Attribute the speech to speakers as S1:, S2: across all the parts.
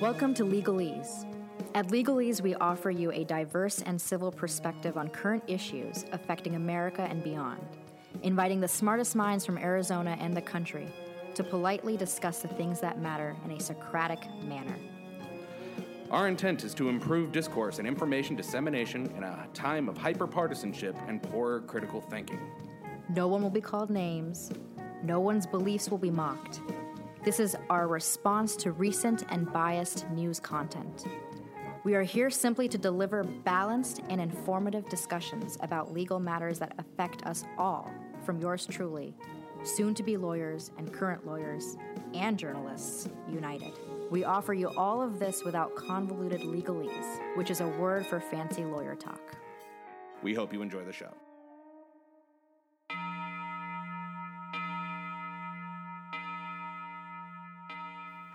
S1: Welcome to Legalese. At Legalese, we offer you a diverse and civil perspective on current issues affecting America and beyond, inviting the smartest minds from Arizona and the country to politely discuss the things that matter in a Socratic manner.
S2: Our intent is to improve discourse and information dissemination in a time of hyperpartisanship and poor critical thinking.
S1: No one will be called names, no one's beliefs will be mocked. This is our response to recent and biased news content. We are here simply to deliver balanced and informative discussions about legal matters that affect us all, from yours truly, soon to be lawyers and current lawyers and journalists united. We offer you all of this without convoluted legalese, which is a word for fancy lawyer talk.
S2: We hope you enjoy the show.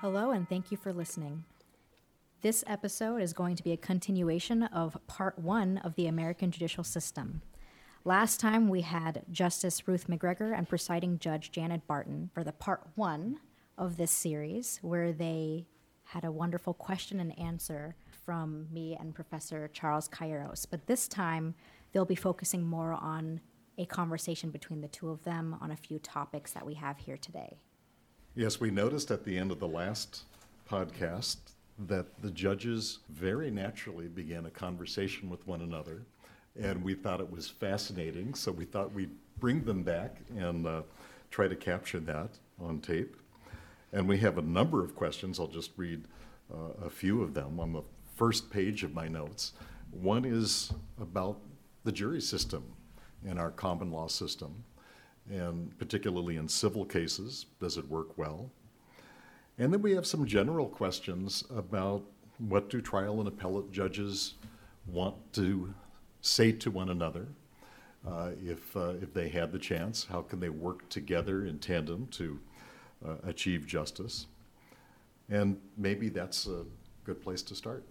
S1: Hello, and thank you for listening. This episode is going to be a continuation of part one of the American judicial system. Last time we had Justice Ruth McGregor and presiding judge Janet Barton for the part one of this series, where they had a wonderful question and answer from me and Professor Charles Calleros. But this time they'll be focusing more on a conversation between the two of them on a few topics that we have here today.
S3: Yes, we noticed at the end of the last podcast that the judges very naturally began a conversation with one another, and we thought it was fascinating, so we thought we'd bring them back and uh, try to capture that on tape. And we have a number of questions. I'll just read uh, a few of them on the first page of my notes. One is about the jury system in our common law system and particularly in civil cases, does it work well? And then we have some general questions about what do trial and appellate judges want to say to one another uh, if, uh, if they had the chance? How can they work together in tandem to uh, achieve justice? And maybe that's a good place to start.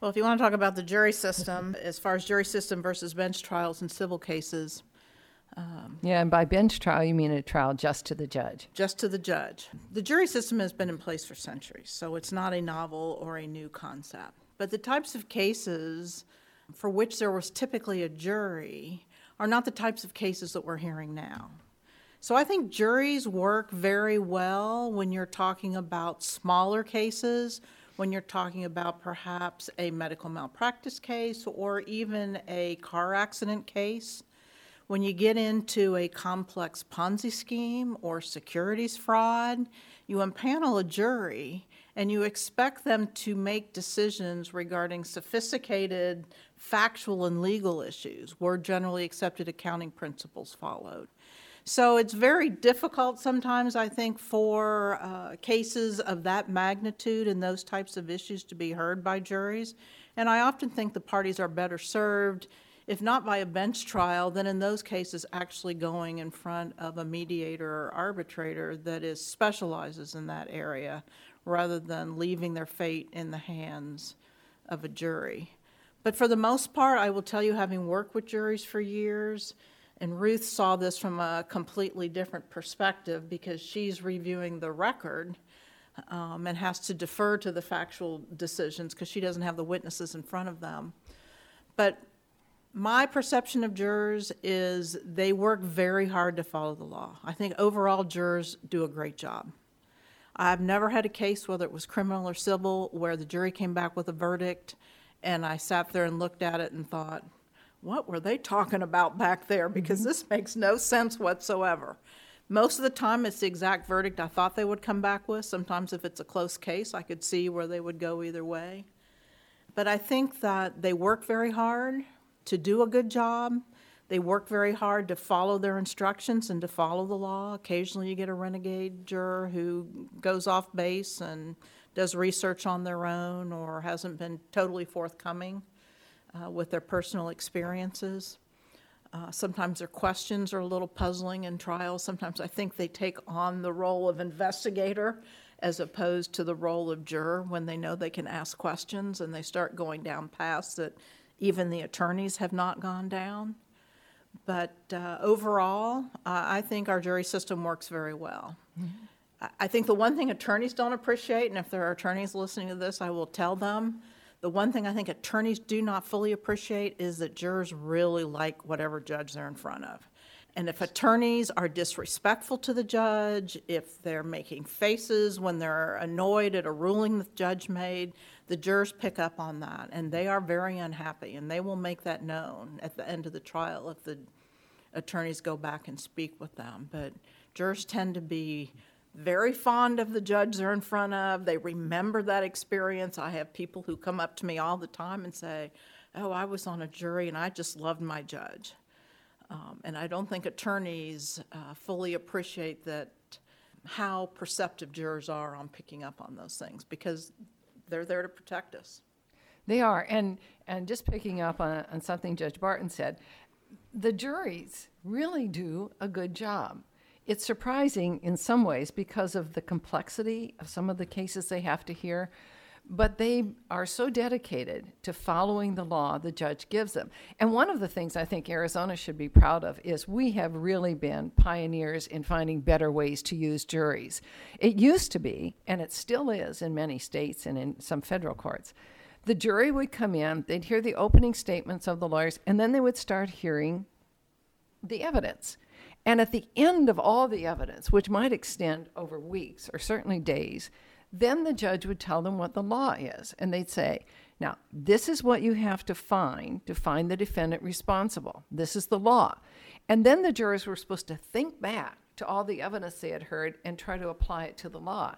S4: Well, if you want to talk about the jury system, as far as jury system versus bench trials in civil cases,
S5: um, yeah, and by bench trial, you mean a trial just to the judge?
S4: Just to the judge. The jury system has been in place for centuries, so it's not a novel or a new concept. But the types of cases for which there was typically a jury are not the types of cases that we're hearing now. So I think juries work very well when you're talking about smaller cases, when you're talking about perhaps a medical malpractice case or even a car accident case when you get into a complex Ponzi scheme or securities fraud, you impanel a jury and you expect them to make decisions regarding sophisticated factual and legal issues where generally accepted accounting principles followed. So it's very difficult sometimes, I think, for uh, cases of that magnitude and those types of issues to be heard by juries. And I often think the parties are better served if not by a bench trial, then in those cases, actually going in front of a mediator or arbitrator that is specializes in that area, rather than leaving their fate in the hands of a jury. But for the most part, I will tell you, having worked with juries for years, and Ruth saw this from a completely different perspective because she's reviewing the record um, and has to defer to the factual decisions because she doesn't have the witnesses in front of them. But my perception of jurors is they work very hard to follow the law. I think overall jurors do a great job. I've never had a case, whether it was criminal or civil, where the jury came back with a verdict and I sat there and looked at it and thought, what were they talking about back there? Because mm-hmm. this makes no sense whatsoever. Most of the time, it's the exact verdict I thought they would come back with. Sometimes, if it's a close case, I could see where they would go either way. But I think that they work very hard to do a good job. They work very hard to follow their instructions and to follow the law. Occasionally, you get a renegade juror who goes off base and does research on their own or hasn't been totally forthcoming uh, with their personal experiences. Uh, sometimes their questions are a little puzzling in trials. Sometimes I think they take on the role of investigator as opposed to the role of juror when they know they can ask questions and they start going down paths that even the attorneys have not gone down. But uh, overall, uh, I think our jury system works very well. Mm-hmm. I- I think the one thing attorneys don't appreciate, and if there are attorneys listening to this, I will tell them, the one thing I think attorneys do not fully appreciate is that jurors really like whatever judge they're in front of. And if attorneys are disrespectful to the judge, if they're making faces when they're annoyed at a ruling the judge made, the jurors pick up on that, and they are very unhappy, and they will make that known at the end of the trial if the attorneys go back and speak with them. But jurors tend to be very fond of the judge they're in front of. They remember that experience. I have people who come up to me all the time and say, Oh, I was on a jury and I just loved my judge. Um, and I don't think attorneys uh, fully appreciate that how perceptive jurors are on picking up on those things because they're there to protect us.
S5: They are. And, and just picking up on, on something Judge Barton said, the juries really do a good job. It's surprising in some ways because of the complexity of some of the cases they have to hear, but they are so dedicated to following the law the judge gives them. And one of the things I think Arizona should be proud of is we have really been pioneers in finding better ways to use juries. It used to be, and it still is in many states and in some federal courts, the jury would come in, they'd hear the opening statements of the lawyers, and then they would start hearing the evidence. And at the end of all the evidence, which might extend over weeks or certainly days, then the judge would tell them what the law is. And they'd say, now, this is what you have to find to find the defendant responsible. This is the law. And then the jurors were supposed to think back to all the evidence they had heard and try to apply it to the law.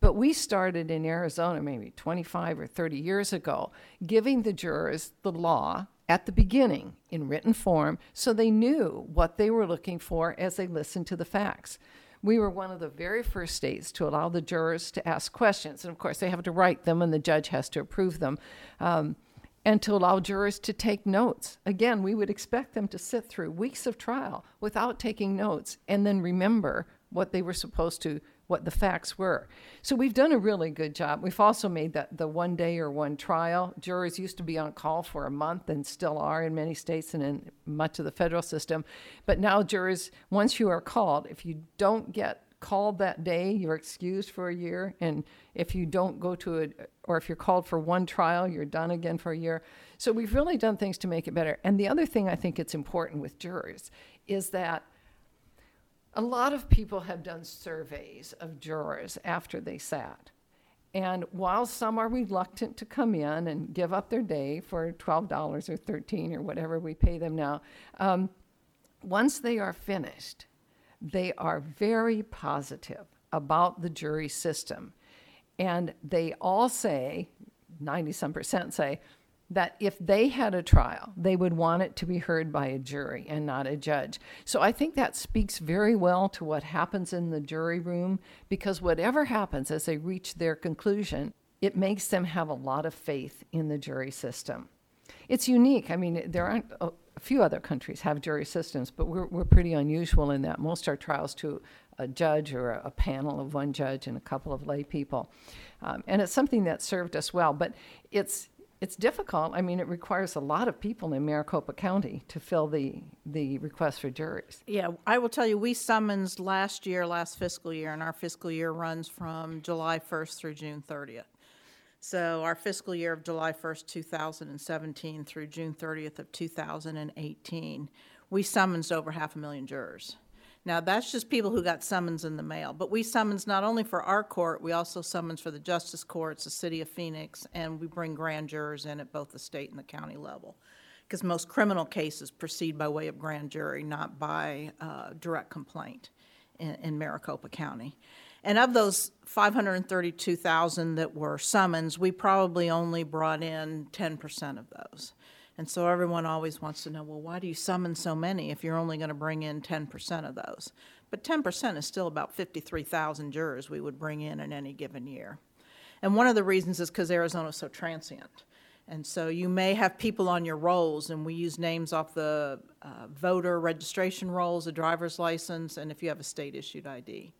S5: But we started in Arizona maybe 25 or 30 years ago, giving the jurors the law at the beginning in written form so they knew what they were looking for as they listened to the facts. We were one of the very first states to allow the jurors to ask questions. And of course, they have to write them, and the judge has to approve them. Um, and to allow jurors to take notes. Again, we would expect them to sit through weeks of trial without taking notes and then remember what they were supposed to what the facts were. So we've done a really good job. We've also made that the one day or one trial. Jurors used to be on call for a month and still are in many states and in much of the federal system. But now jurors, once you are called, if you don't get called that day, you're excused for a year. And if you don't go to it, or if you're called for one trial, you're done again for a year. So we've really done things to make it better. And the other thing I think it's important with jurors is that a lot of people have done surveys of jurors after they sat. And while some are reluctant to come in and give up their day for $12 or 13 or whatever we pay them now, um, once they are finished, they are very positive about the jury system. And they all say, 90 some percent say, that if they had a trial, they would want it to be heard by a jury and not a judge. So I think that speaks very well to what happens in the jury room because whatever happens as they reach their conclusion, it makes them have a lot of faith in the jury system. It's unique. I mean, there aren't a, few other countries have jury systems, but we're, we're pretty unusual in that. Most are trials to a judge or a, a panel of one judge and a couple of lay people. Um, and it's something that served us well, but it's it's difficult. I mean, it requires a lot of people in Maricopa County to fill the, the request for juries.
S4: Yeah, I will tell you, we summons last year, last fiscal year, and our fiscal year runs from July 1st through June 30th. So our fiscal year of July 1st, 2017 through June 30th of 2018, we summons over half a million jurors. Now, that's just people who got summons in the mail, but we summons not only for our court, we also summons for the justice courts, the city of Phoenix, and we bring grand jurors in at both the state and the county level. Because most criminal cases proceed by way of grand jury, not by uh, direct complaint in, in Maricopa County. And of those 532,000 that were summons, we probably only brought in 10% of those. And so everyone always wants to know, well, why do you summon so many if you're only going to bring in 10% of those? But 10% is still about 53,000 jurors we would bring in in any given year. And one of the reasons is because Arizona is so transient. And so you may have people on your rolls, and we use names off the uh, voter registration rolls, a driver's license, and if you have a state issued ID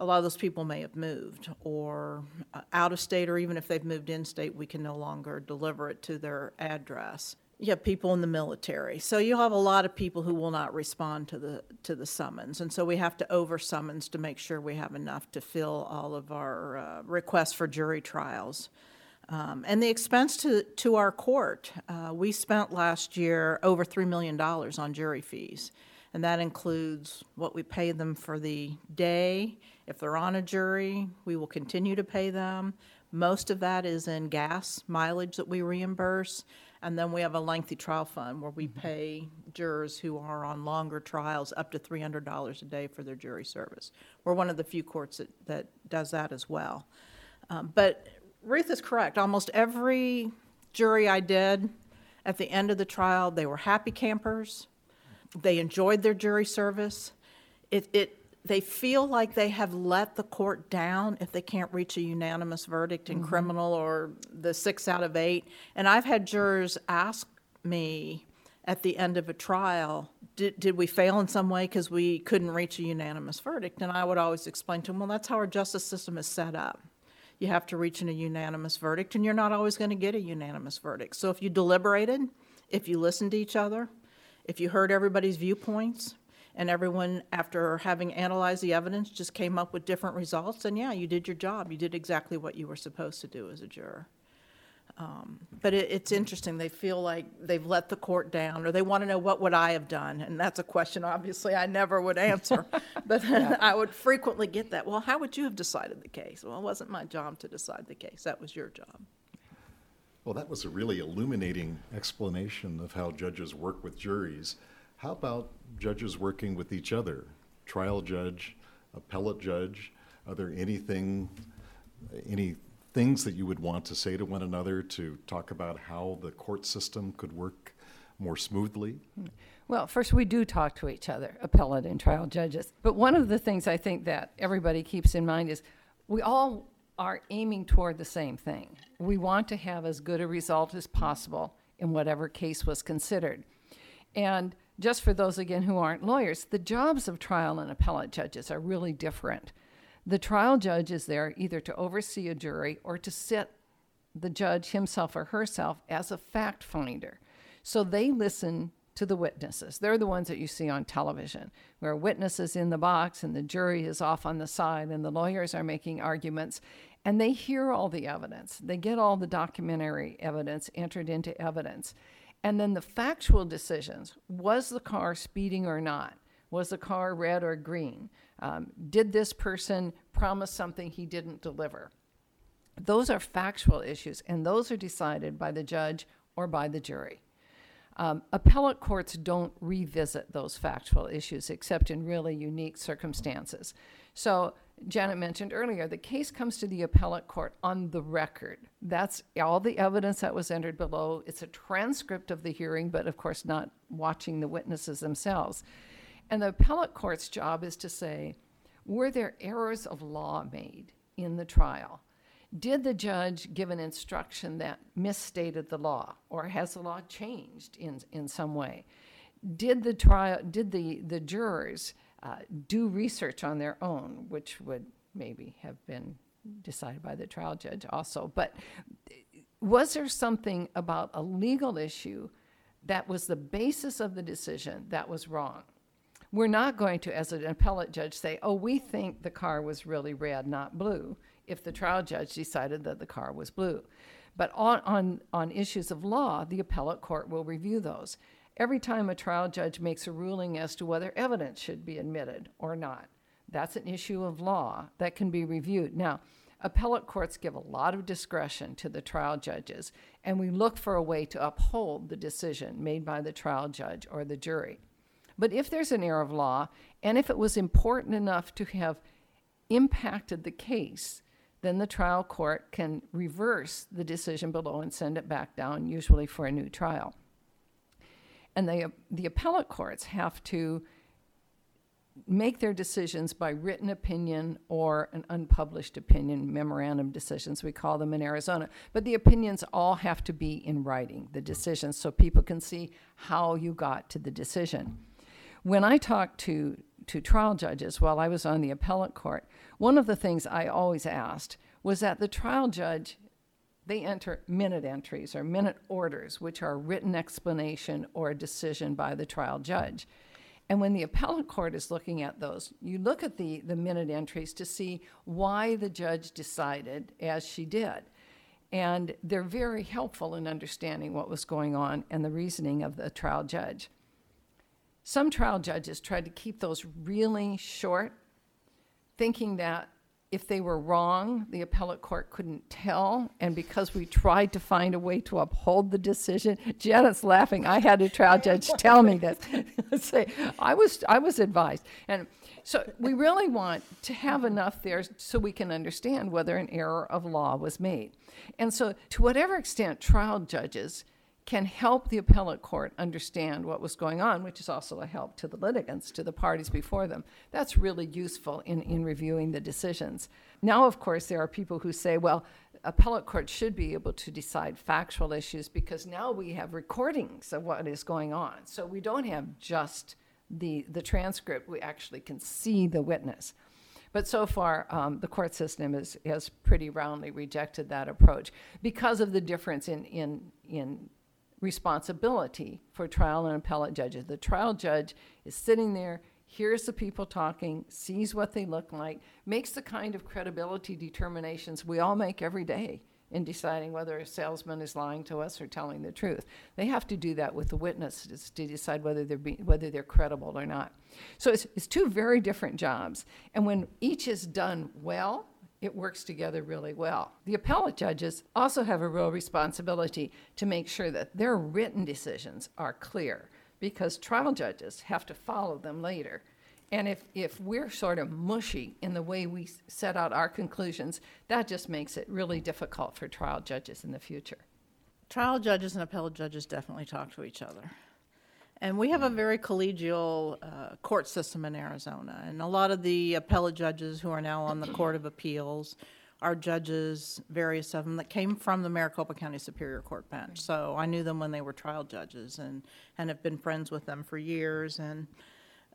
S4: a lot of those people may have moved or uh, out of state, or even if they've moved in state, we can no longer deliver it to their address. you have people in the military. So you have a lot of people who will not respond to the to the summons, and so we have to over summons to make sure we have enough to fill all of our uh, requests for jury trials. Um, and the expense to to our court, uh, we spent last year over three million dollars on jury fees, and that includes what we pay them for the day. If they're on a jury, we will continue to pay them. Most of that is in gas mileage that we reimburse. And then we have a lengthy trial fund where we pay jurors who are on longer trials up to $300 a day for their jury service. We're one of the few courts that, that does that as well. Um, but Ruth is correct. Almost every jury I did at the end of the trial, they were happy campers. They enjoyed their jury service. It, it, they feel like they have let the court down if they can't reach a unanimous verdict in mm-hmm. criminal or the six out of eight. And I've had jurors ask me at the end of a trial, did, did we fail in some way because we couldn't reach a unanimous verdict? And I would always explain to them, well, that's how our justice system is set up. You have to reach in a unanimous verdict, and you're not always going to get a unanimous verdict. So if you deliberated, if you listened to each other, if you heard everybody's viewpoints, and everyone, after having analyzed the evidence, just came up with different results, and yeah, you did your job. You did exactly what you were supposed to do as a juror. Um, but it, it's interesting. They feel like they've let the court down, or they want to know what would I have done, and that's a question obviously I never would answer. but I would frequently get that. Well, how would you have decided the case? Well, it wasn't my job to decide the case. That was your job.
S3: Well, that was a really illuminating explanation of how judges work with juries. How about judges working with each other? Trial judge, appellate judge. Are there anything, any things that you would want to say to one another to talk about how the court system could work more smoothly?
S5: Well, first, we do talk to each other, appellate and trial judges. But one of the things I think that everybody keeps in mind is we all are aiming toward the same thing. We want to have as good a result as possible in whatever case was considered. And just for those, again, who aren't lawyers, the jobs of trial and appellate judges are really different. The trial judge is there either to oversee a jury or to sit the judge himself or herself as a fact finder. So they listen to the witnesses. They're the ones that you see on television, where witnesses in the box and the jury is off on the side and the lawyers are making arguments. And they hear all the evidence. They get all the documentary evidence entered into evidence. And then the factual decisions was the car speeding or not? Was the car red or green? Um, did this person promise something he didn't deliver? Those are factual issues, and those are decided by the judge or by the jury. Um, appellate courts don't revisit those factual issues except in really unique circumstances. So, Janet mentioned earlier, the case comes to the appellate court on the record. That's all the evidence that was entered below. It's a transcript of the hearing, but of course, not watching the witnesses themselves. And the appellate court's job is to say, were there errors of law made in the trial? Did the judge give an instruction that misstated the law, or has the law changed in, in some way? Did the trial, did the, the jurors uh, do research on their own, which would maybe have been decided by the trial judge also? But was there something about a legal issue that was the basis of the decision that was wrong? We're not going to, as an appellate judge, say, oh, we think the car was really red, not blue, if the trial judge decided that the car was blue. But on, on, on issues of law, the appellate court will review those. Every time a trial judge makes a ruling as to whether evidence should be admitted or not, that's an issue of law that can be reviewed. Now, appellate courts give a lot of discretion to the trial judges, and we look for a way to uphold the decision made by the trial judge or the jury. But if there's an error of law, and if it was important enough to have impacted the case, then the trial court can reverse the decision below and send it back down, usually for a new trial. And the, the appellate courts have to make their decisions by written opinion or an unpublished opinion, memorandum decisions, we call them in Arizona. But the opinions all have to be in writing, the decisions, so people can see how you got to the decision. When I talked to, to trial judges while I was on the appellate court, one of the things I always asked was that the trial judge they enter minute entries or minute orders, which are written explanation or a decision by the trial judge. And when the appellate court is looking at those, you look at the, the minute entries to see why the judge decided as she did. And they're very helpful in understanding what was going on and the reasoning of the trial judge. Some trial judges tried to keep those really short, thinking that if they were wrong, the appellate court couldn't tell. And because we tried to find a way to uphold the decision, Janet's laughing. I had a trial judge tell me this. Say, I was, I was advised. And so we really want to have enough there so we can understand whether an error of law was made. And so, to whatever extent trial judges can help the appellate court understand what was going on, which is also a help to the litigants, to the parties before them. That's really useful in, in reviewing the decisions. Now, of course, there are people who say, well, appellate court should be able to decide factual issues because now we have recordings of what is going on. So we don't have just the, the transcript, we actually can see the witness. But so far, um, the court system is, has pretty roundly rejected that approach because of the difference in, in, in responsibility for trial and appellate judges. The trial judge is sitting there, hears the people talking, sees what they look like, makes the kind of credibility determinations we all make every day in deciding whether a salesman is lying to us or telling the truth. They have to do that with the witnesses to decide whether they're be, whether they're credible or not. So it's, it's two very different jobs, and when each is done well, it works together really well. The appellate judges also have a real responsibility to make sure that their written decisions are clear because trial judges have to follow them later. And if, if we're sort of mushy in the way we set out our conclusions, that just makes it really difficult for trial judges in the future.
S4: Trial judges and appellate judges definitely talk to each other. And we have a very collegial uh, court system in Arizona. And a lot of the appellate judges who are now on the Court of Appeals are judges, various of them, that came from the Maricopa County Superior Court bench. So I knew them when they were trial judges and, and have been friends with them for years. And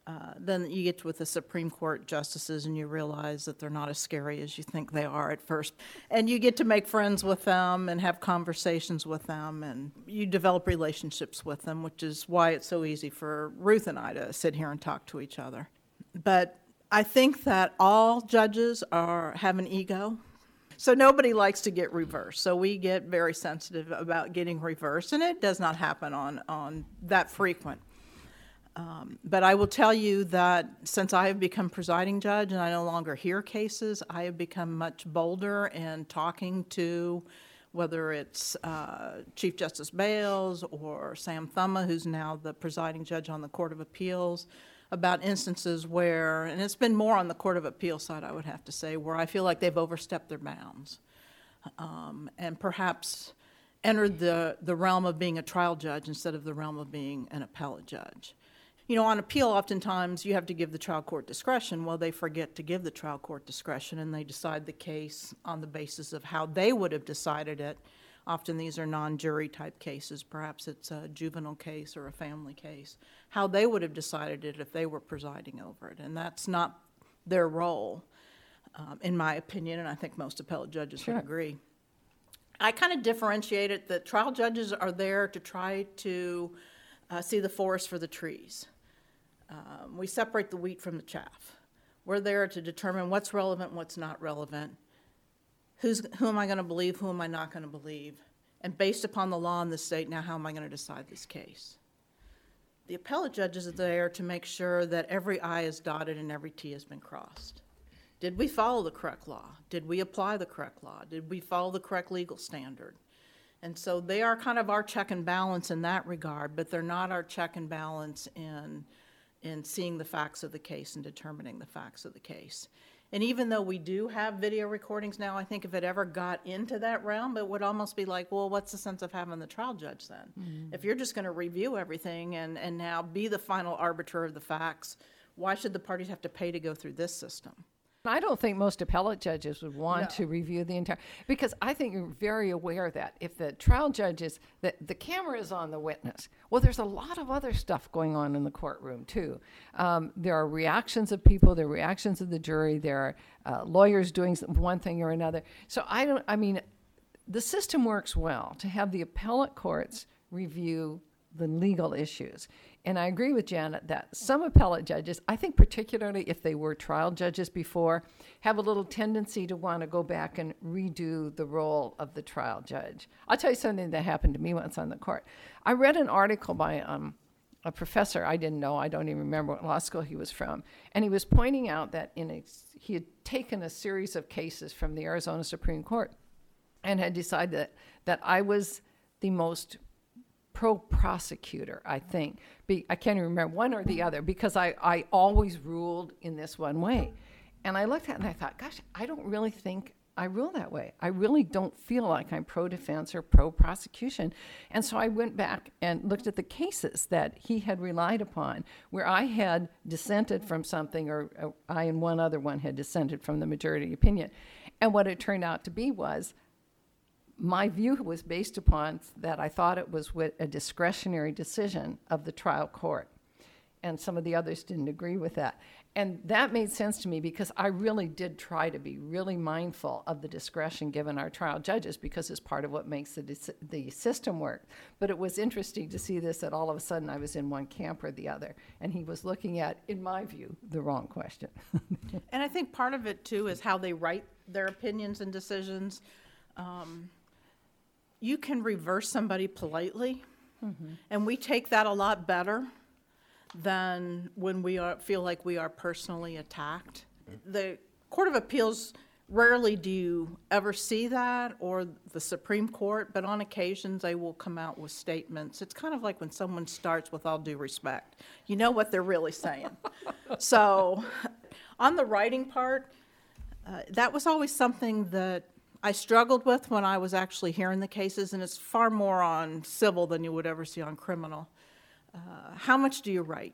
S4: uh, then you get with the Supreme Court justices and you realize that they're not as scary as you think they are at first. And you get to make friends with them and have conversations with them, and you develop relationships with them, which is why it's so easy for Ruth and I to sit here and talk to each other. But I think that all judges are have an ego. So nobody likes to get reversed. So we get very sensitive about getting reversed, and it does not happen on, on that frequent. Um, But I will tell you that since I have become presiding judge and I no longer hear cases, I have become much bolder in talking to, whether it's uh, Chief Justice Bales or Sam Thumma, who's now the presiding judge on the Court of Appeals, about instances where, and it's been more on the Court of Appeals side, I would have to say, where I feel like they've overstepped their bounds. um, And perhaps entered the, the realm of being a trial judge instead of the realm of being an appellate judge. You know, on appeal, oftentimes you have to give the trial court discretion. Well, they forget to give the trial court discretion and they decide the case on the basis of how they would have decided it. Often these are non jury type cases. Perhaps it's a juvenile case or a family case. How they would have decided it if they were presiding over it. And that's not their role, um, in my opinion, and I think most appellate judges
S5: Sure.
S4: would agree. I kind of differentiate it that trial judges are there to try to uh, see the forest for the trees. Um, we separate the wheat from the chaff. We're there to determine what's relevant, what's not relevant, who's, who am I going to believe, who am I not going to believe, and based upon the law in the state, now how am I going to decide this case? The appellate judges are there to make sure that every I is dotted and every T has been crossed. Did we follow the correct law? Did we apply the correct law? Did we follow the correct legal standard? And so they are kind of our check and balance in that regard, but they're not our check and balance in, in seeing the facts of the case and determining the facts of the case. And even though we do have video recordings now, I think if it ever got into that realm, it would almost be like, well, what's the sense of having the trial judge then? Mm-hmm. If you're just going to review everything and, and now be the final arbiter of the facts, why should the parties have to pay to go through this system?
S5: I don't think most appellate judges would want to review the entire because I think you're very aware that if the trial judges that the camera is on the witness, well, there's a lot of other stuff going on in the courtroom too. Um, there are reactions of people, there are reactions of the jury, there are uh, lawyers doing one thing or another. So I don't. I mean, the system works well to have the appellate courts review the legal issues. And I agree with Janet that some appellate judges, I think particularly if they were trial judges before, have a little tendency to want to go back and redo the role of the trial judge. I'll tell you something that happened to me once on the court. I read an article by um, a professor I didn't know, I don't even remember what law school he was from, and he was pointing out that in a, he had taken a series of cases from the Arizona Supreme Court and had decided that, that I was the most pro prosecutor, I think. Be, I can't even remember one or the other because I, I always ruled in this one way. And I looked at it and I thought, gosh, I don't really think I rule that way. I really don't feel like I'm pro defense or pro prosecution. And so I went back and looked at the cases that he had relied upon where I had dissented from something, or uh, I and one other one had dissented from the majority opinion. And what it turned out to be was my view was based upon that I thought it was a discretionary decision of the trial court. And some of the others didn't agree with that. And that made sense to me because I really did try to be really mindful of the discretion given our trial judges because it's part of what makes the, the system work. But it was interesting to see this that all of a sudden I was in one camp or the other. And he was looking at, in my view, the wrong question.
S4: and I think part of it too is how they write their opinions and decisions. Um, you can reverse somebody politely, mm-hmm. and we take that a lot better than when we are, feel like we are personally attacked. The Court of Appeals rarely do you ever see that or the Supreme Court, but on occasions they will come out with statements. It's kind of like when someone starts with all due respect. You know what they're really saying. so, on the writing part, uh, that was always something that I struggled with when I was actually hearing the cases, and it's far more on civil than you would ever see on criminal. Uh, how much do you write?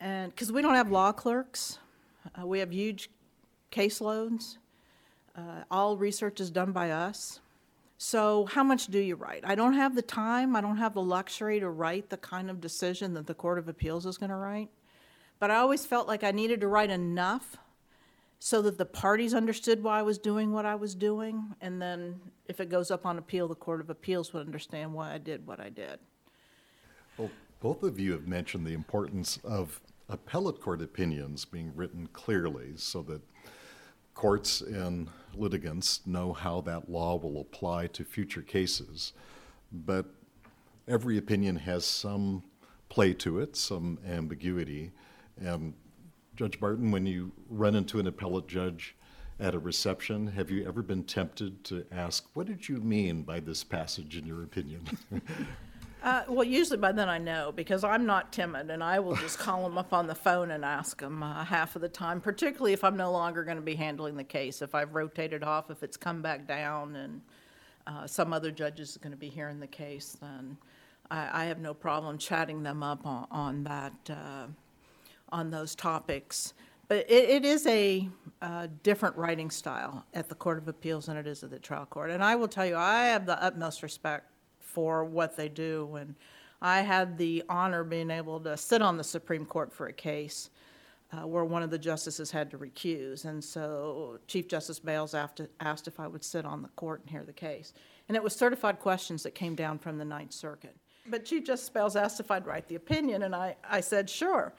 S4: And because we don't have law clerks, uh, we have huge caseloads. Uh, all research is done by us. So, how much do you write? I don't have the time, I don't have the luxury to write the kind of decision that the Court of Appeals is going to write. But I always felt like I needed to write enough so that the parties understood why I was doing what I was doing. And then if it goes up on appeal, the Court of Appeals would understand why I did what I did.
S3: Well, both of you have mentioned the importance of appellate court opinions being written clearly so that courts and litigants know how that law will apply to future cases. But every opinion has some play to it, some ambiguity, and Judge Barton, when you run into an appellate judge at a reception, have you ever been tempted to ask, What did you mean by this passage in your opinion?
S4: uh, well, usually by then I know because I'm not timid and I will just call them up on the phone and ask them uh, half of the time, particularly if I'm no longer going to be handling the case. If I've rotated off, if it's come back down and uh, some other judge is going to be hearing the case, then I, I, have no problem chatting them up on, on that uh, on those topics. But it, it is a uh, different writing style at the Court of Appeals than it is at the trial court. And I will tell you, I have the utmost respect for what they do. And I had the honor of being able to sit on the Supreme Court for a case uh, where one of the justices had to recuse. And so Chief Justice Bales asked if I would sit on the court and hear the case. And it was certified questions that came down from the Ninth Circuit. But Chief Justice Bales asked if I'd write the opinion, and I, I said, sure.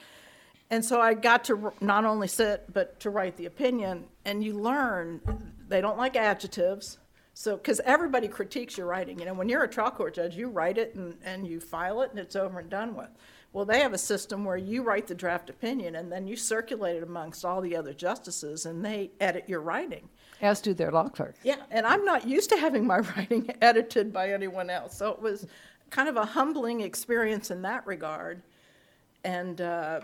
S4: And so I got to not only sit, but to write the opinion. And you learn they don't like adjectives. So, because everybody critiques your writing. You know, when you're a trial court judge, you write it and, and you file it and it's over and done with. Well, they have a system where you write the draft opinion and then you circulate it amongst all the other justices and they edit your writing.
S5: As do their law clerks.
S4: Yeah, and I'm not used to having my writing edited by anyone else. So it was kind of a humbling experience in that regard. And, uh,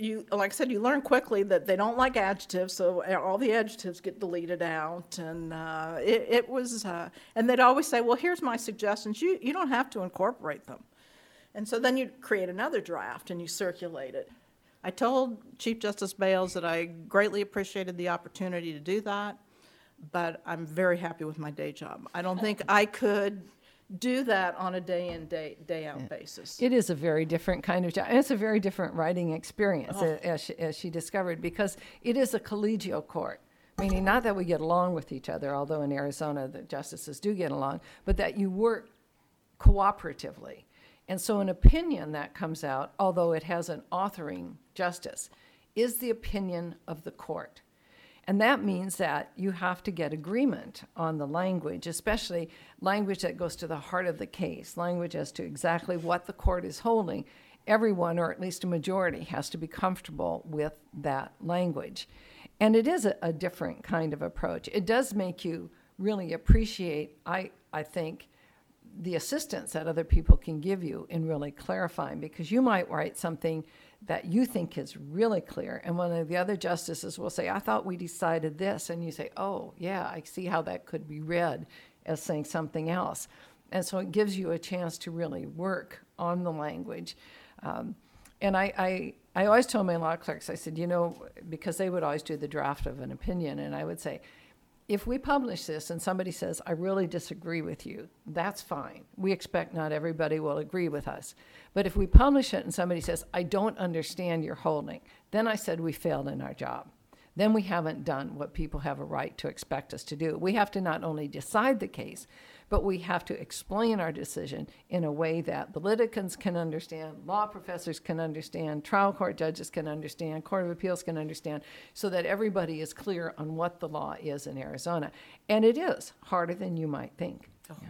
S4: you, like I said, you learn quickly that they don't like adjectives, so all the adjectives get deleted out. And uh, it, it, was, uh, and they'd always say, "Well, here's my suggestions. You you don't have to incorporate them." And so then you create another draft and you circulate it. I told Chief Justice Bales that I greatly appreciated the opportunity to do that, but I'm very happy with my day job. I don't think I could do that on a day in day day out yeah. basis.
S5: It is a very different kind of job. It's a very different writing experience, oh. as, she, as she discovered, because it is a collegial court. Meaning, not that we get along with each other, although in Arizona the justices do get along, but that you work cooperatively. And so, an opinion that comes out, although it has an authoring justice, is the opinion of the court. And that means that you have to get agreement on the language, especially language that goes to the heart of the case, language as to exactly what the court is holding. Everyone, or at least a majority, has to be comfortable with that language. And it is a, a different kind of approach. It does make you really appreciate, I, I think, the assistance that other people can give you in really clarifying because you might write something that you think is really clear. And one of the other justices will say i thought we decided this. And you say oh yeah i see how that could be read as saying something else. And so it gives you a chance to really work on the language. Um, and I, I, I always told my law clerks i said you know because they would always do the draft of an opinion. And i would say if we publish this and somebody says, I really disagree with you, that's fine. We expect not everybody will agree with us. But if we publish it and somebody says, I don't understand your holding, then I said we failed in our job then we haven't done what people have a right to expect us to do. We have to not only decide the case, but we have to explain our decision in a way that the litigants can understand, law professors can understand, trial court judges can understand, court of appeals can understand, so that everybody is clear on what the law is in Arizona. And it is harder than you might think.
S4: Oh. Yeah.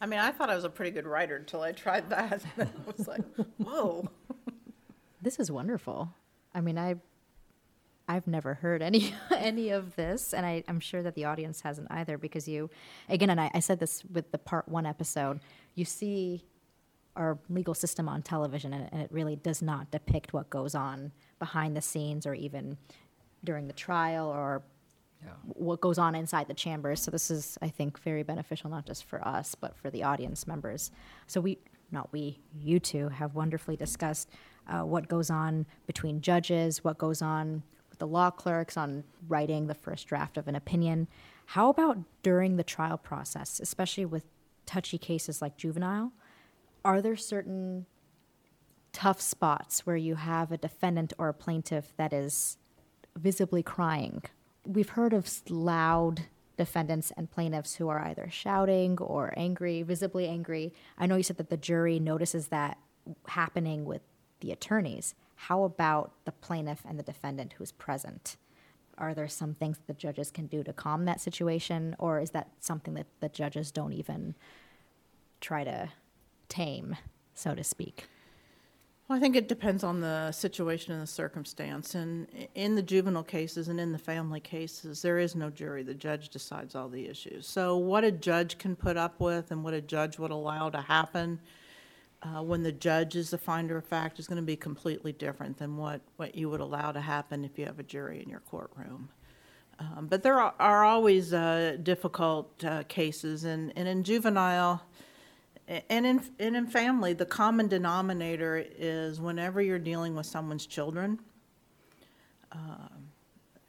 S4: I mean, I thought I was a pretty good writer until I tried that. I was like, whoa.
S1: This is wonderful. I mean, I I've never heard any any of this, and I, am sure that the audience hasn't either. Because you, again, and I, I, said this with the part one episode, you see our legal system on television, and, and it really does not depict what goes on behind the scenes, or even during the trial, or yeah. what goes on inside the chambers. So this is, I think, very beneficial not just for us, but for the audience members. So we, not we, you two, have wonderfully discussed uh, what goes on between judges, what goes on the law clerks on writing the first draft of an opinion. How about during the trial process, especially with touchy cases like juvenile? Are there certain tough spots where you have a defendant or a plaintiff that is visibly crying? We've heard of loud defendants and plaintiffs who are either shouting or angry, visibly angry. I know you said that the jury notices that happening with the attorneys. How about the plaintiff and the defendant who's present? Are there some things the judges can do to calm that situation, or is that something that the judges don't even try to tame, so to speak?
S4: Well, I think it depends on the situation and the circumstance. And in the juvenile cases and in the family cases, there is no jury. The judge decides all the issues. So, what a judge can put up with and what a judge would allow to happen uh, when the judge is the finder of fact is going to be completely different than what, what you would allow to happen if you have a jury in your courtroom. Um, but there are, are always uh, difficult uh, cases, and, and in juvenile and in, and in family, the common denominator is whenever you're dealing with someone's children, um,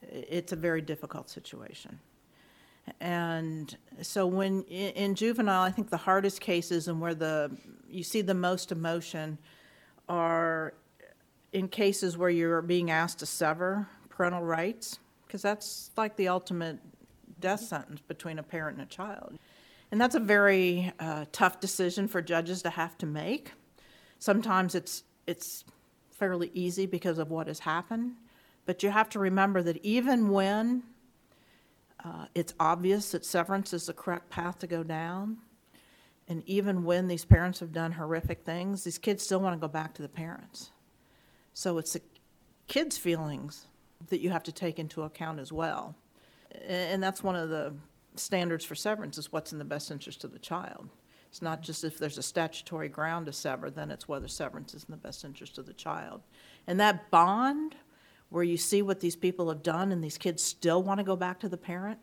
S4: it's a very difficult situation. And so when in juvenile, I think the hardest cases and where the you see the most emotion are in cases where you're being asked to sever parental rights, because that's like the ultimate death sentence between a parent and a child. And that's a very uh, tough decision for judges to have to make. Sometimes it's it's fairly easy because of what has happened, but you have to remember that even when uh, it's obvious that severance is the correct path to go down. And even when these parents have done horrific things, these kids still want to go back to the parents. So it's the kids' feelings that you have to take into account as well. And that's one of the standards for severance is what's in the best interest of the child. It's not just if there's a statutory ground to sever, then it's whether severance is in the best interest of the child. And that bond where you see what these people have done and these kids still want to go back to the parent,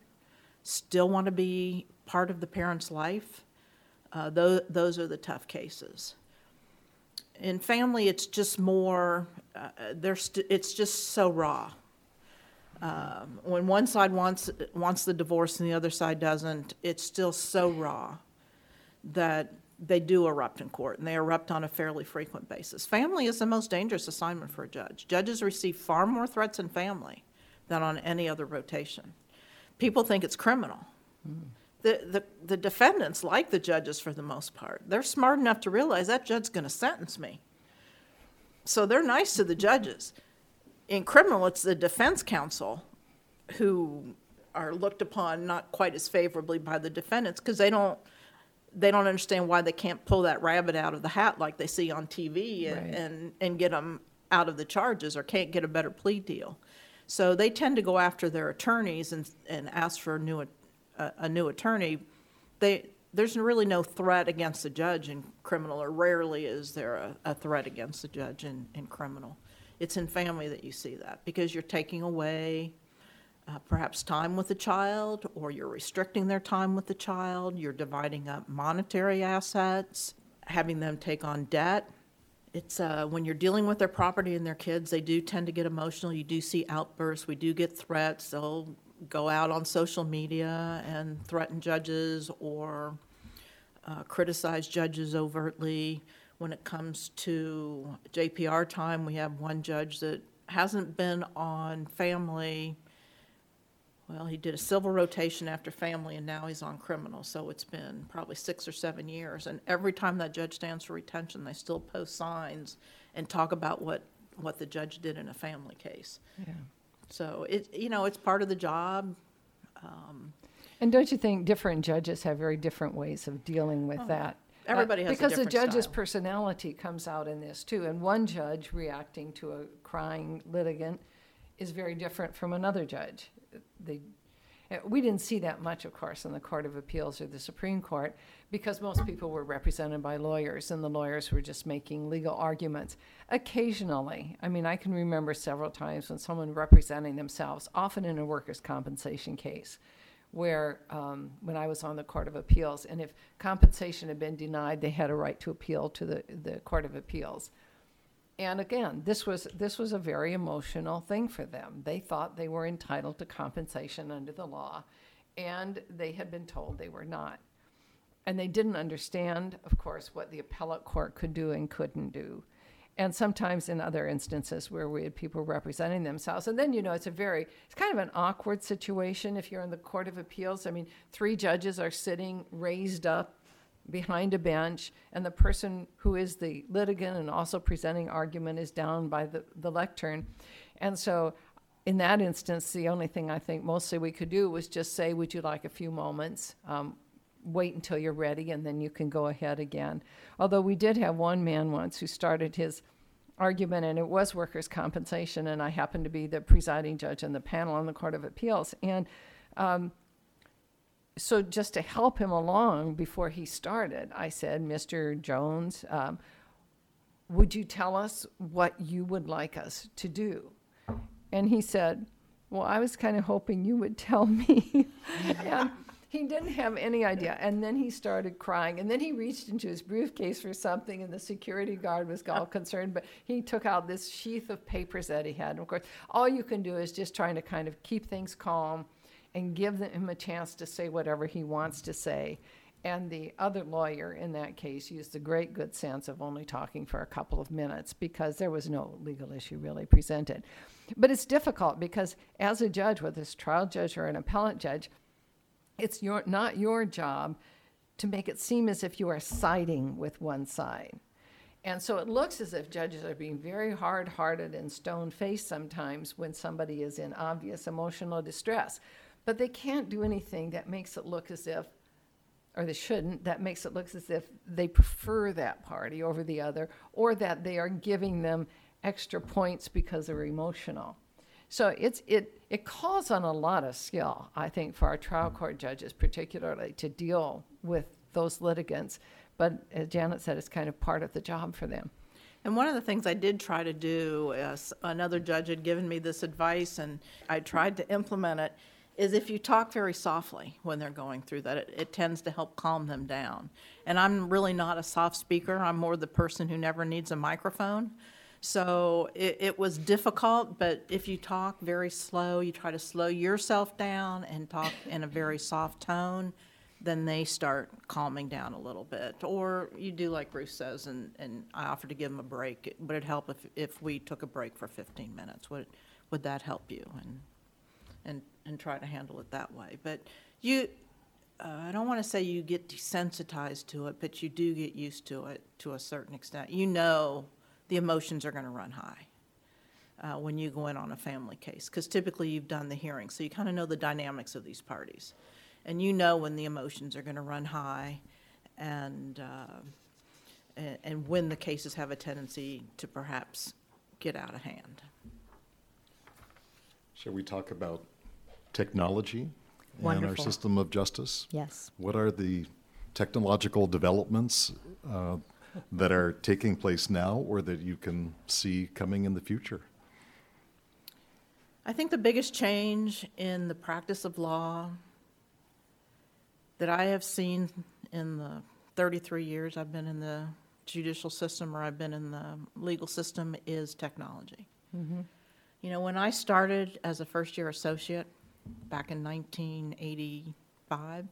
S4: still want to be part of the parent's life, uh, those, those are the tough cases. In family, it's just more, uh, st- it's just so raw. Um, when one side wants, wants the divorce and the other side doesn't, it's still so raw that they do erupt in court, and they erupt on a fairly frequent basis. Family is the most dangerous assignment for a judge. Judges receive far more threats in family than on any other rotation. People think it's criminal. The, the, the defendants like the judges for the most part. They're smart enough to realize that judge's going to sentence me. So they're nice to the judges. In criminal, it's the defense counsel who are looked upon not quite as favorably by the defendants because they don't they don't understand why they can't pull that rabbit out of the hat like they see on TV and,
S5: Right.
S4: and, and get them out of the charges or can't get a better plea deal. So they tend to go after their attorneys and, and ask for a new, a, a new attorney. They, there's really no threat against the judge in criminal, or rarely is there a, a threat against the judge in, in criminal. It's in family that you see that because you're taking away uh, perhaps time with the child, or you're restricting their time with the child, you're dividing up monetary assets, having them take on debt. It's uh, when you're dealing with their property and their kids, they do tend to get emotional. You do see outbursts. We do get threats. They'll go out on social media and threaten judges or uh, criticize judges overtly. When it comes to JPR time, we have one judge that hasn't been on family. Well, he did a civil rotation after family, and now he's on criminal. So it's been probably six or seven years. And every time that judge stands for retention, they still post signs and talk about what, what the judge did in a family case.
S5: Yeah.
S4: So it, you know, it's part of the job.
S5: And don't you think different judges have very different ways of dealing with that?
S4: Oh, everybody has a
S5: Because the judge's
S4: style.
S5: personality comes out in this too. And one judge reacting to a crying litigant is very different from another judge. They, uh, we didn't see that much, of course, in the Court of Appeals or the Supreme Court because most people were represented by lawyers and the lawyers were just making legal arguments. Occasionally, I mean, I can remember several times when someone representing themselves, often in a workers' compensation case, where um, when I was on the Court of Appeals, and if compensation had been denied, they had a right to appeal to the, the Court of Appeals. And again, this was this was a very emotional thing for them. They thought they were entitled to compensation under the law, and they had been told they were not. And they didn't understand, of course, what the appellate court could do and couldn't do. And sometimes in other instances where we had people representing themselves. And then, you know, it's a very, it's kind of an awkward situation if you're in the Court of Appeals. I mean, three judges are sitting raised up behind a bench, and the person who is the litigant and also presenting argument is down by the, the lectern. And so, in that instance, the only thing I think mostly we could do was just say, Would you like a few moments? Um, wait until you're ready, and then you can go ahead again. Although we did have one man once who started his argument, and it was workers' compensation, and I happened to be the presiding judge on the panel on the Court of Appeals. And um, so just to help him along before he started, I said, Mr. Jones, um, would you tell us what you would like us to do? And he said, Well, I was kind of hoping you would tell me. and he didn't have any idea. And then he started crying. And then he reached into his briefcase for something, and the security guard was all concerned. But he took out this sheath of papers that he had. And of course, all you can do is just trying to kind of keep things calm and give him a chance to say whatever he wants to say. And the other lawyer in that case used the great good sense of only talking for a couple of minutes because there was no legal issue really presented. But it's difficult because as a judge, whether it's trial judge or an appellate judge, it's your, not your job to make it seem as if you are siding with one side. And so it looks as if judges are being very hard hearted and stone faced sometimes when somebody is in obvious emotional distress. But they can't do anything that makes it look as if, or they shouldn't, that makes it look as if they prefer that party over the other, or that they are giving them extra points because they're emotional. So it's, it, it calls on a lot of skill, I think, for our trial court judges, particularly to deal with those litigants. But as Janet said, it's kind of part of the job for them.
S4: And one of the things I did try to do, is another judge had given me this advice, and I tried to implement it, is if you talk very softly when they're going through that, it, it tends to help calm them down. And I'm really not a soft speaker, I'm more the person who never needs a microphone. So it, it was difficult, but if you talk very slow, you try to slow yourself down and talk in a very soft tone, then they start calming down a little bit. Or you do like Bruce says, and, and I offered to give them a break. Would it help if, if we took a break for 15 minutes? Would, would that help you? And and try to handle it that way. But you, uh, I don't want to say you get desensitized to it, but you do get used to it to a certain extent. You know the emotions are going to run high uh, when you go in on a family case, because typically you've done the hearing, so you kind of know the dynamics of these parties. And you know when the emotions are going to run high and, uh, and, and when the cases have a tendency to perhaps get out of hand.
S3: Shall we talk about technology and our system of justice?
S1: Yes.
S3: What are the technological developments uh, that are taking place now or that you can see coming in the future?
S4: I think the biggest change in the practice of law that I have seen in the 33 years I've been in the judicial system or I've been in the legal system is technology. You know, when I started as a first year associate back in 1985,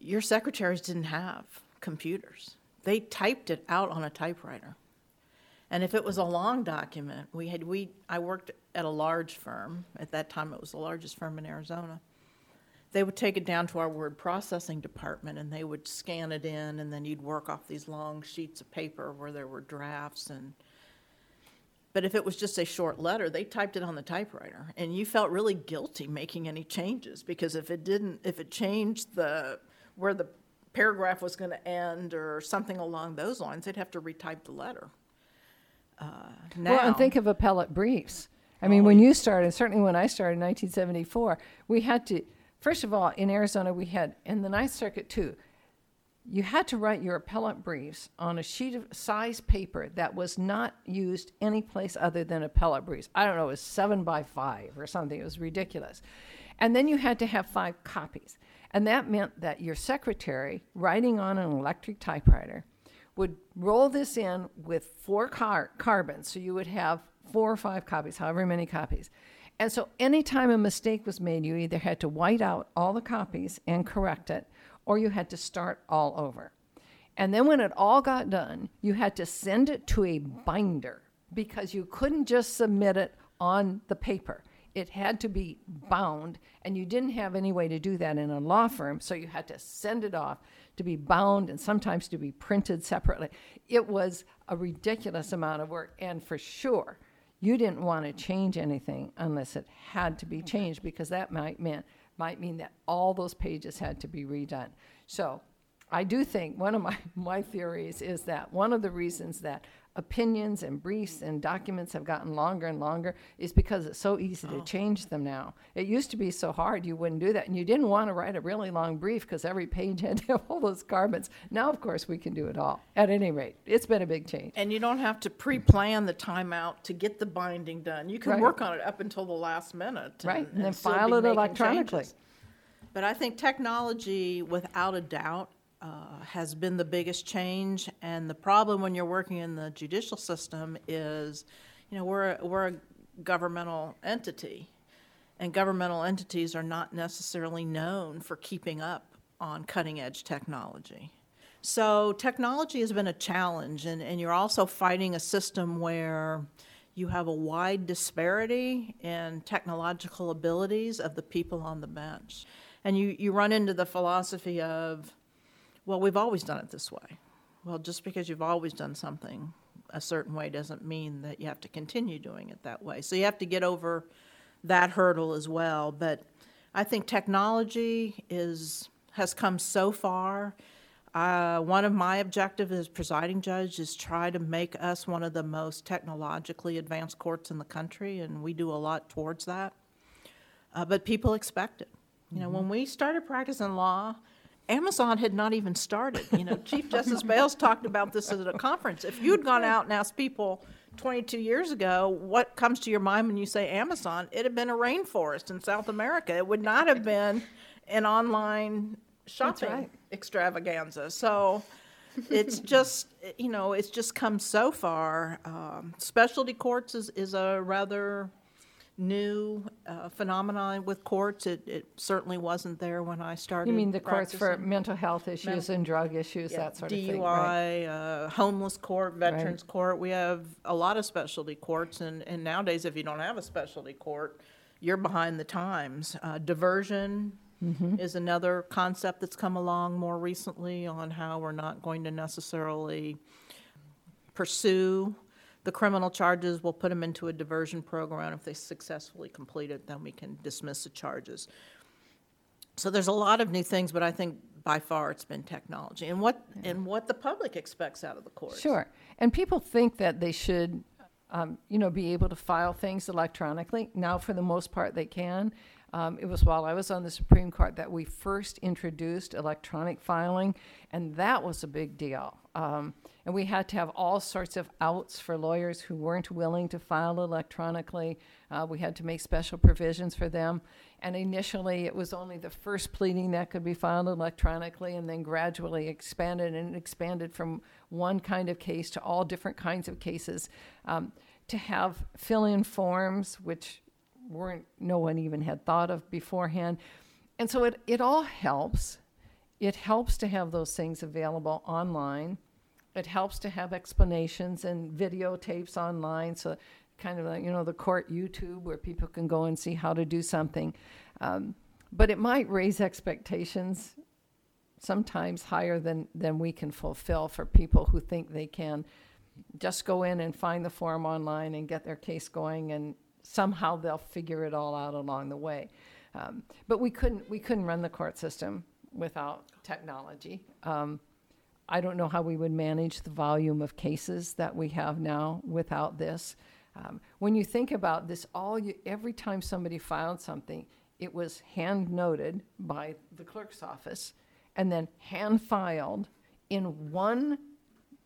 S4: your secretaries didn't have computers. They typed it out on a typewriter. And if it was a long document, we had, we, I worked at a large firm. At that time, it was the largest firm in Arizona. They would take it down to our word processing department and they would scan it in and then you'd work off these long sheets of paper where there were drafts and, but if it was just a short letter, they typed it on the typewriter and you felt really guilty making any changes because if it didn't, if it changed the, where the paragraph was gonna end or something along those lines, they'd have to retype the letter. Uh, Now.
S5: Well, and think of appellate briefs. I mean, when you started, certainly when I started in 1974, we had to, first of all, in Arizona, we had, in the Ninth Circuit too, you had to write your appellate briefs on a sheet of size paper that was not used anyplace other than appellate briefs. I don't know, it was seven by five or something. It was ridiculous. And then you had to have five copies. And that meant that your secretary, writing on an electric typewriter, would roll this in with four car- carbons. So you would have four or five copies, however many copies. And so anytime a mistake was made, you either had to white out all the copies and correct it, or you had to start all over. And then when it all got done, you had to send it to a binder because you couldn't just submit it on the paper. It had to be bound, and you didn't have any way to do that in a law firm, so you had to send it off to be bound and sometimes to be printed separately. It was a ridiculous amount of work, and for sure, you didn't want to change anything unless it had to be changed because that might mean might mean that all those pages had to be redone. So I do think one of my, my theories is that one of the reasons that opinions and briefs and documents have gotten longer and longer is because it's so easy to oh. change them now. It used to be so hard you wouldn't do that, and you didn't want to write a really long brief because every page had to have all those carbons. Now, of course, we can do it all. At any rate, it's been a big change.
S4: And you don't have to pre-plan the timeout to get the binding done. You can
S5: Right.
S4: work on it up until the last minute.
S5: Right, and then
S4: still
S5: file it
S4: making
S5: electronically.
S4: changes. But I think technology, without a doubt, uh, has been the biggest change. And the problem when you're working in the judicial system is, you know, we're, we're a governmental entity. And governmental entities are not necessarily known for keeping up on cutting-edge technology. So technology has been a challenge, and, and you're also fighting a system where you have a wide disparity in technological abilities of the people on the bench. And you, you run into the philosophy of, well, we've always done it this way. Well, just because you've always done something a certain way doesn't mean that you have to continue doing it that way. So you have to get over that hurdle as well. But I think technology is, has come so far. Uh, one of my objectives as presiding judge is try to make us one of the most technologically advanced courts in the country, and we do a lot towards that. Uh, but people expect it. You know, when we started practicing law, Amazon had not even started. You know, Chief Justice Bales talked about this at a conference. If you'd gone out and asked people 22 years ago what comes to your mind when you say Amazon, it had been a rainforest in South America. It would not have been an online shopping
S5: right.
S4: extravaganza. So it's just, you know, it's just come so far. Um, specialty courts is, is a rather new uh, phenomenon with courts. It, it certainly wasn't there when I started.
S5: You mean the courts for
S4: practicing.
S5: mental health issues and drug issues,
S4: Yeah,
S5: that sort of
S4: DUI,
S5: thing? right?
S4: uh, homeless court, veterans court. We have a lot of specialty courts, and, and nowadays, if you don't have a specialty court, you're behind the times. Uh, diversion is another concept that's come along more recently on how we're not going to necessarily pursue the criminal charges. We'll put them into a diversion program. If they successfully complete it, then we can dismiss the charges. So there's a lot of new things, but I think by far it's been technology and what and what the public expects out of the courts.
S5: Sure. And people think that they should, um, you know, be able to file things electronically. Now, for the most part, they can. Um, it was while I was on the Supreme Court that we first introduced electronic filing, and that was a big deal. Um, and we had to have all sorts of outs for lawyers who weren't willing to file electronically. Uh, we had to make special provisions for them. And initially, it was only the first pleading that could be filed electronically, and then gradually expanded and expanded from one kind of case to all different kinds of cases. Um, to have fill in forms, which weren't no one even had thought of beforehand. And so it, it all helps. It helps to have those things available online. It helps to have explanations and videotapes online, so kind of like, you know, the court YouTube where people can go and see how to do something. Um, but it might raise expectations sometimes higher than, than we can fulfill for people who think they can just go in and find the form online and get their case going and somehow they'll figure it all out along the way. Um, but we couldn't we couldn't run the court system without technology. Um, I don't know how we would manage the volume of cases that we have now without this. Um, when you think about this, all you, every time somebody filed something, it was hand noted by the clerk's office and then hand filed in one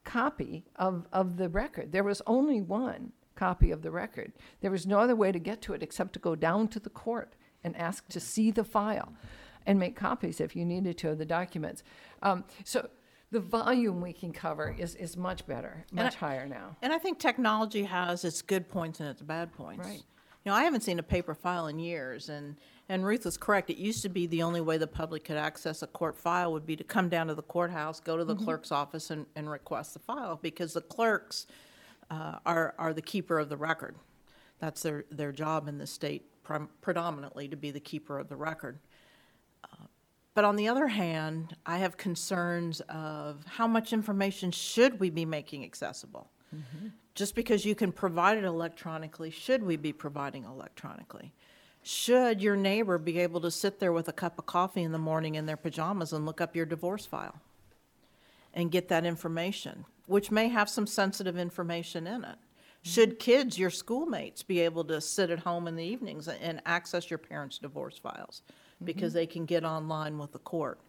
S5: copy of, of the record. There was only one copy of the record. There was no other way to get to it except to go down to the court and ask to see the file and make copies if you needed to of the documents. Um, so the volume we can cover is, is much better, much
S4: I-
S5: higher now.
S4: And I think technology has its good points and its bad points.
S5: Right.
S4: You know, I haven't seen a paper file in years, and, and Ruth was correct. It used to be the only way the public could access a court file would be to come down to the courthouse, go to the clerk's office, and, and request the file, because the clerks uh, are, are the keeper of the record. That's their, their job in the state, prim- predominantly to be the keeper of the record. But on the other hand, I have concerns of how much information should we be making accessible? Mm-hmm. Just because you can provide it electronically, should we be providing electronically? Should your neighbor be able to sit there with a cup of coffee in the morning in their pajamas and look up your divorce file and get that information, which may have some sensitive information in it? Mm-hmm. Should kids, your schoolmates, be able to sit at home in the evenings and access your parents' divorce files because mm-hmm. they can get online with the court?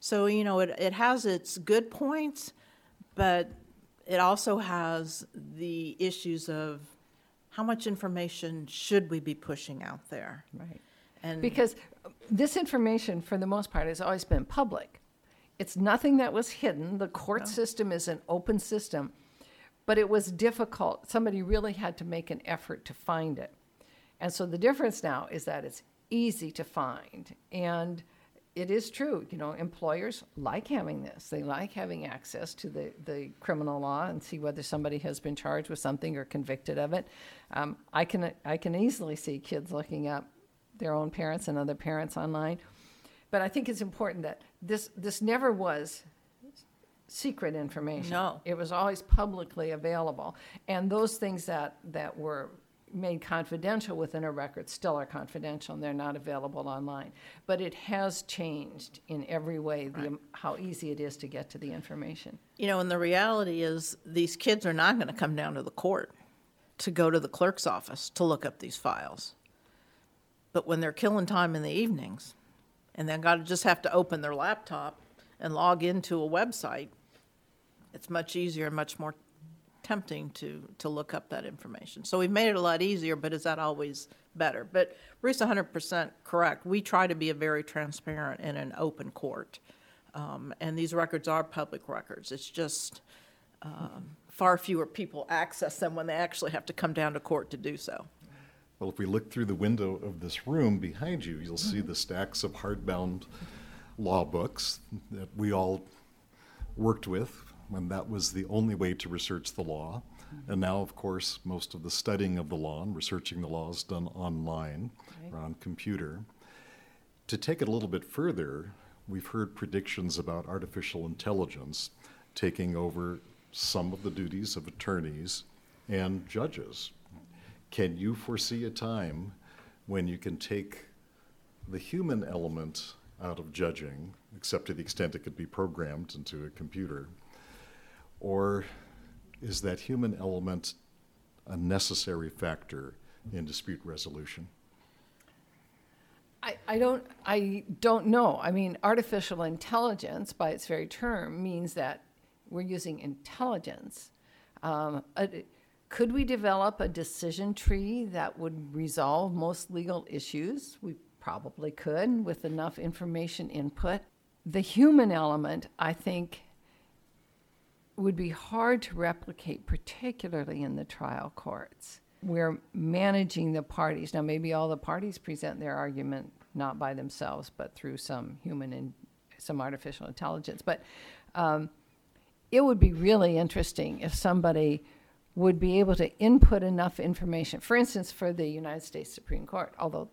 S4: So, you know, it, it has its good points, but it also has the issues of how much information should we be pushing out there?
S5: Right.
S4: And
S5: Because uh, this information, for the most part, has always been public. It's nothing that was hidden. The court system is an open system, but it was difficult. Somebody really had to make an effort to find it. And so the difference now is that it's easy to find. And it is true, you know, employers like having this. They like having access to the, the criminal law and see whether somebody has been charged with something or convicted of it. Um, I can I can easily see kids looking up their own parents and other parents online. But I think it's important that this this never was secret information.
S4: No.
S5: It was always publicly available. And those things that, that were made confidential within a record still are confidential and they're not available online. But it has changed in every way the, how easy it is to get to the information.
S4: You know, and the reality is these kids are not going to come down to the court to go to the clerk's office to look up these files. But when they're killing time in the evenings and they've got to just have to open their laptop and log into a website, it's much easier and much more tempting to, to look up that information. So we've made it a lot easier, but is that always better? But Bruce, 100% correct. We try to be a very transparent and an open court. Um, and these records are public records. It's just um, far fewer people access them when they actually have to come down to court to do so.
S3: Well, if we look through the window of this room behind you, you'll see the stacks of hardbound law books that we all worked with when that was the only way to research the law. Mm-hmm. And now, of course, most of the studying of the law and researching the law is done online or on computer. To take it a little bit further, we've heard predictions about artificial intelligence taking over some of the duties of attorneys and judges. Can you foresee a time when you can take the human element out of judging, except to the extent it could be programmed into a computer? Or is that human element a necessary factor in dispute resolution?
S5: I, I don't I don't know. I mean, artificial intelligence, by its very term, means that we're using intelligence. Um, could we develop a decision tree that would resolve most legal issues? We probably could with enough information input. The human element, I think, would be hard to replicate, particularly in the trial courts. We're managing the parties. Now, maybe all the parties present their argument not by themselves, but through some human and some artificial intelligence. But um, it would be really interesting if somebody would be able to input enough information. For instance, for the United States Supreme Court, although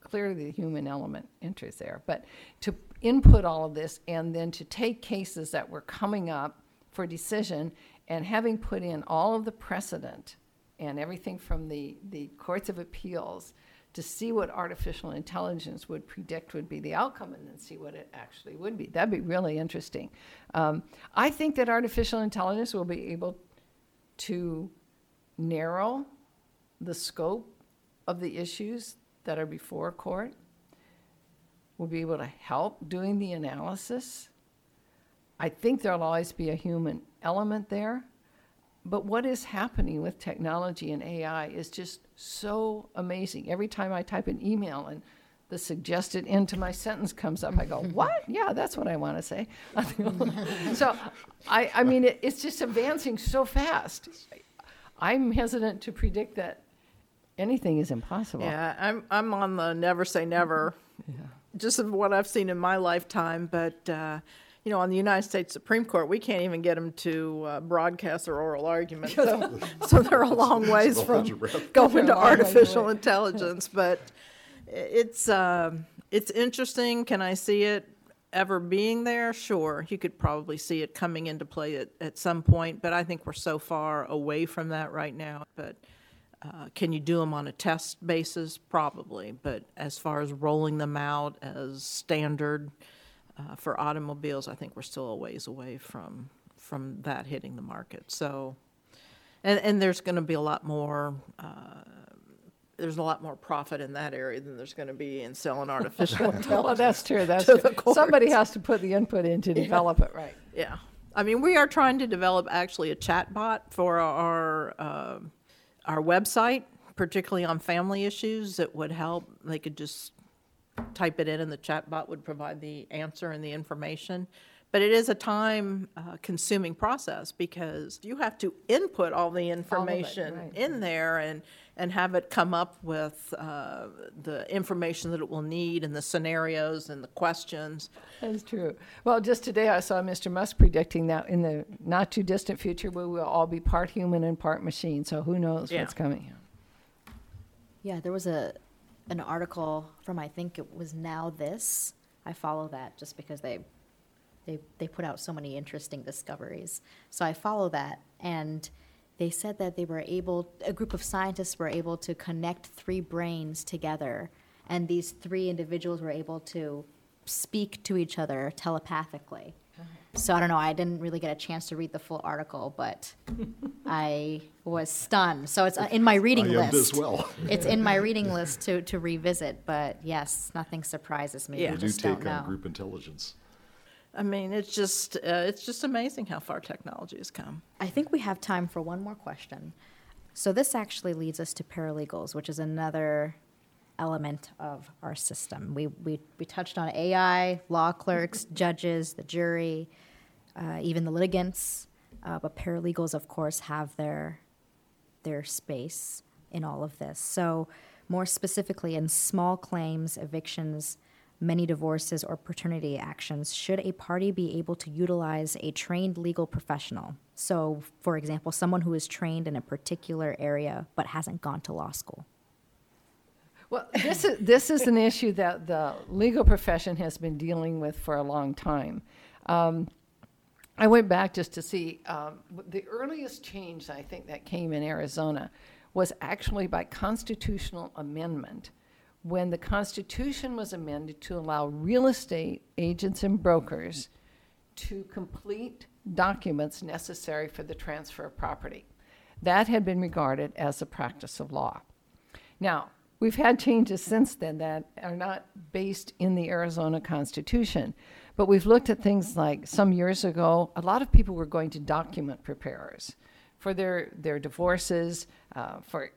S5: clearly the human element enters there, but to input all of this and then to take cases that were coming up for decision and having put in all of the precedent and everything from the, the courts of appeals to see what artificial intelligence would predict would be the outcome and then see what it actually would be. That'd be really interesting. Um, I think that artificial intelligence will be able to narrow the scope of the issues that are before court. We'll be able to help doing the analysis. I think there'll always be a human element there. But what is happening with technology and AI is just so amazing. Every time I type an email and the suggested end to my sentence comes up, I go, What? Yeah, that's what I want to say. so, I, I mean, it, it's just advancing so fast. I'm hesitant to predict that anything is impossible.
S4: Yeah, I'm, I'm on the never say never, yeah. just of what I've seen in my lifetime. But, uh, you know, on the United States Supreme Court, we can't even get them to uh, broadcast their oral argument. So, so they're a long ways
S3: Well,
S4: from
S3: hold your breath.
S4: going
S5: They're
S4: to
S5: a long way
S4: artificial intelligence. But it's, um, it's interesting. Can I see it ever being there? Sure. You could probably see it coming into play at, at some point, but I think we're so far away from that right now. But uh, can you do them on a test basis? Probably. But as far as rolling them out as standard uh, for automobiles, I think we're still a ways away from from that hitting the market. So, and and there's going to be a lot more. Uh, there's a lot more profit in that area than there's going to be in selling artificial
S5: Well,
S4: intelligence.
S5: that's true. That's true. Somebody has to put the input in to develop it right.
S4: Yeah. I mean, we are trying to develop actually a chat bot for our, uh, our website, particularly on family issues that would help. They could just type it in and the chat bot would provide the answer and the information. But it is a time uh, consuming process because you have to input all the information
S5: right.
S4: in there and, and have it come up with uh, the information that it will need and the scenarios and the questions.
S5: That's true. Well, just today I saw Mr. Musk predicting that in the not too distant future we will all be part human and part machine. So who knows
S4: Yeah.
S5: what's coming?
S1: Yeah, there was a an article from I think it was NowThis. I follow that just because they they they put out so many interesting discoveries. So I follow that and they said that they were able a group of scientists were able to connect three brains together and these three individuals were able to speak to each other telepathically. So I don't know, I didn't really get a chance to read the full article, but I was stunned. So it's uh, in my reading
S3: I
S1: list
S3: as well.
S1: it's in my reading list to, to revisit, but yes, nothing surprises me.
S4: Yeah.
S1: We
S3: We do
S1: just
S3: take on group intelligence.
S4: I mean, it's just uh, it's just amazing how far technology has come.
S1: I think we have time for one more question. So this actually leads us to paralegals, which is another element of our system. We, we, we touched on AI, law clerks, judges, the jury, uh, even the litigants, uh, but paralegals, of course, have their their space in all of this. So, more specifically, in small claims, evictions, many divorces, or paternity actions, should a party be able to utilize a trained legal professional? So, for example, someone who is trained in a particular area but hasn't gone to law school.
S5: Well, this is, this is an issue that the legal profession has been dealing with for a long time. Um, I went back just to see um, the earliest change I think that came in Arizona was actually by constitutional amendment when the Constitution was amended to allow real estate agents and brokers to complete documents necessary for the transfer of property. That had been regarded as a practice of law. Now, we've had changes since then that are not based in the Arizona Constitution, but we've looked at things like some years ago, a lot of people were going to document preparers for their, their divorces, uh, for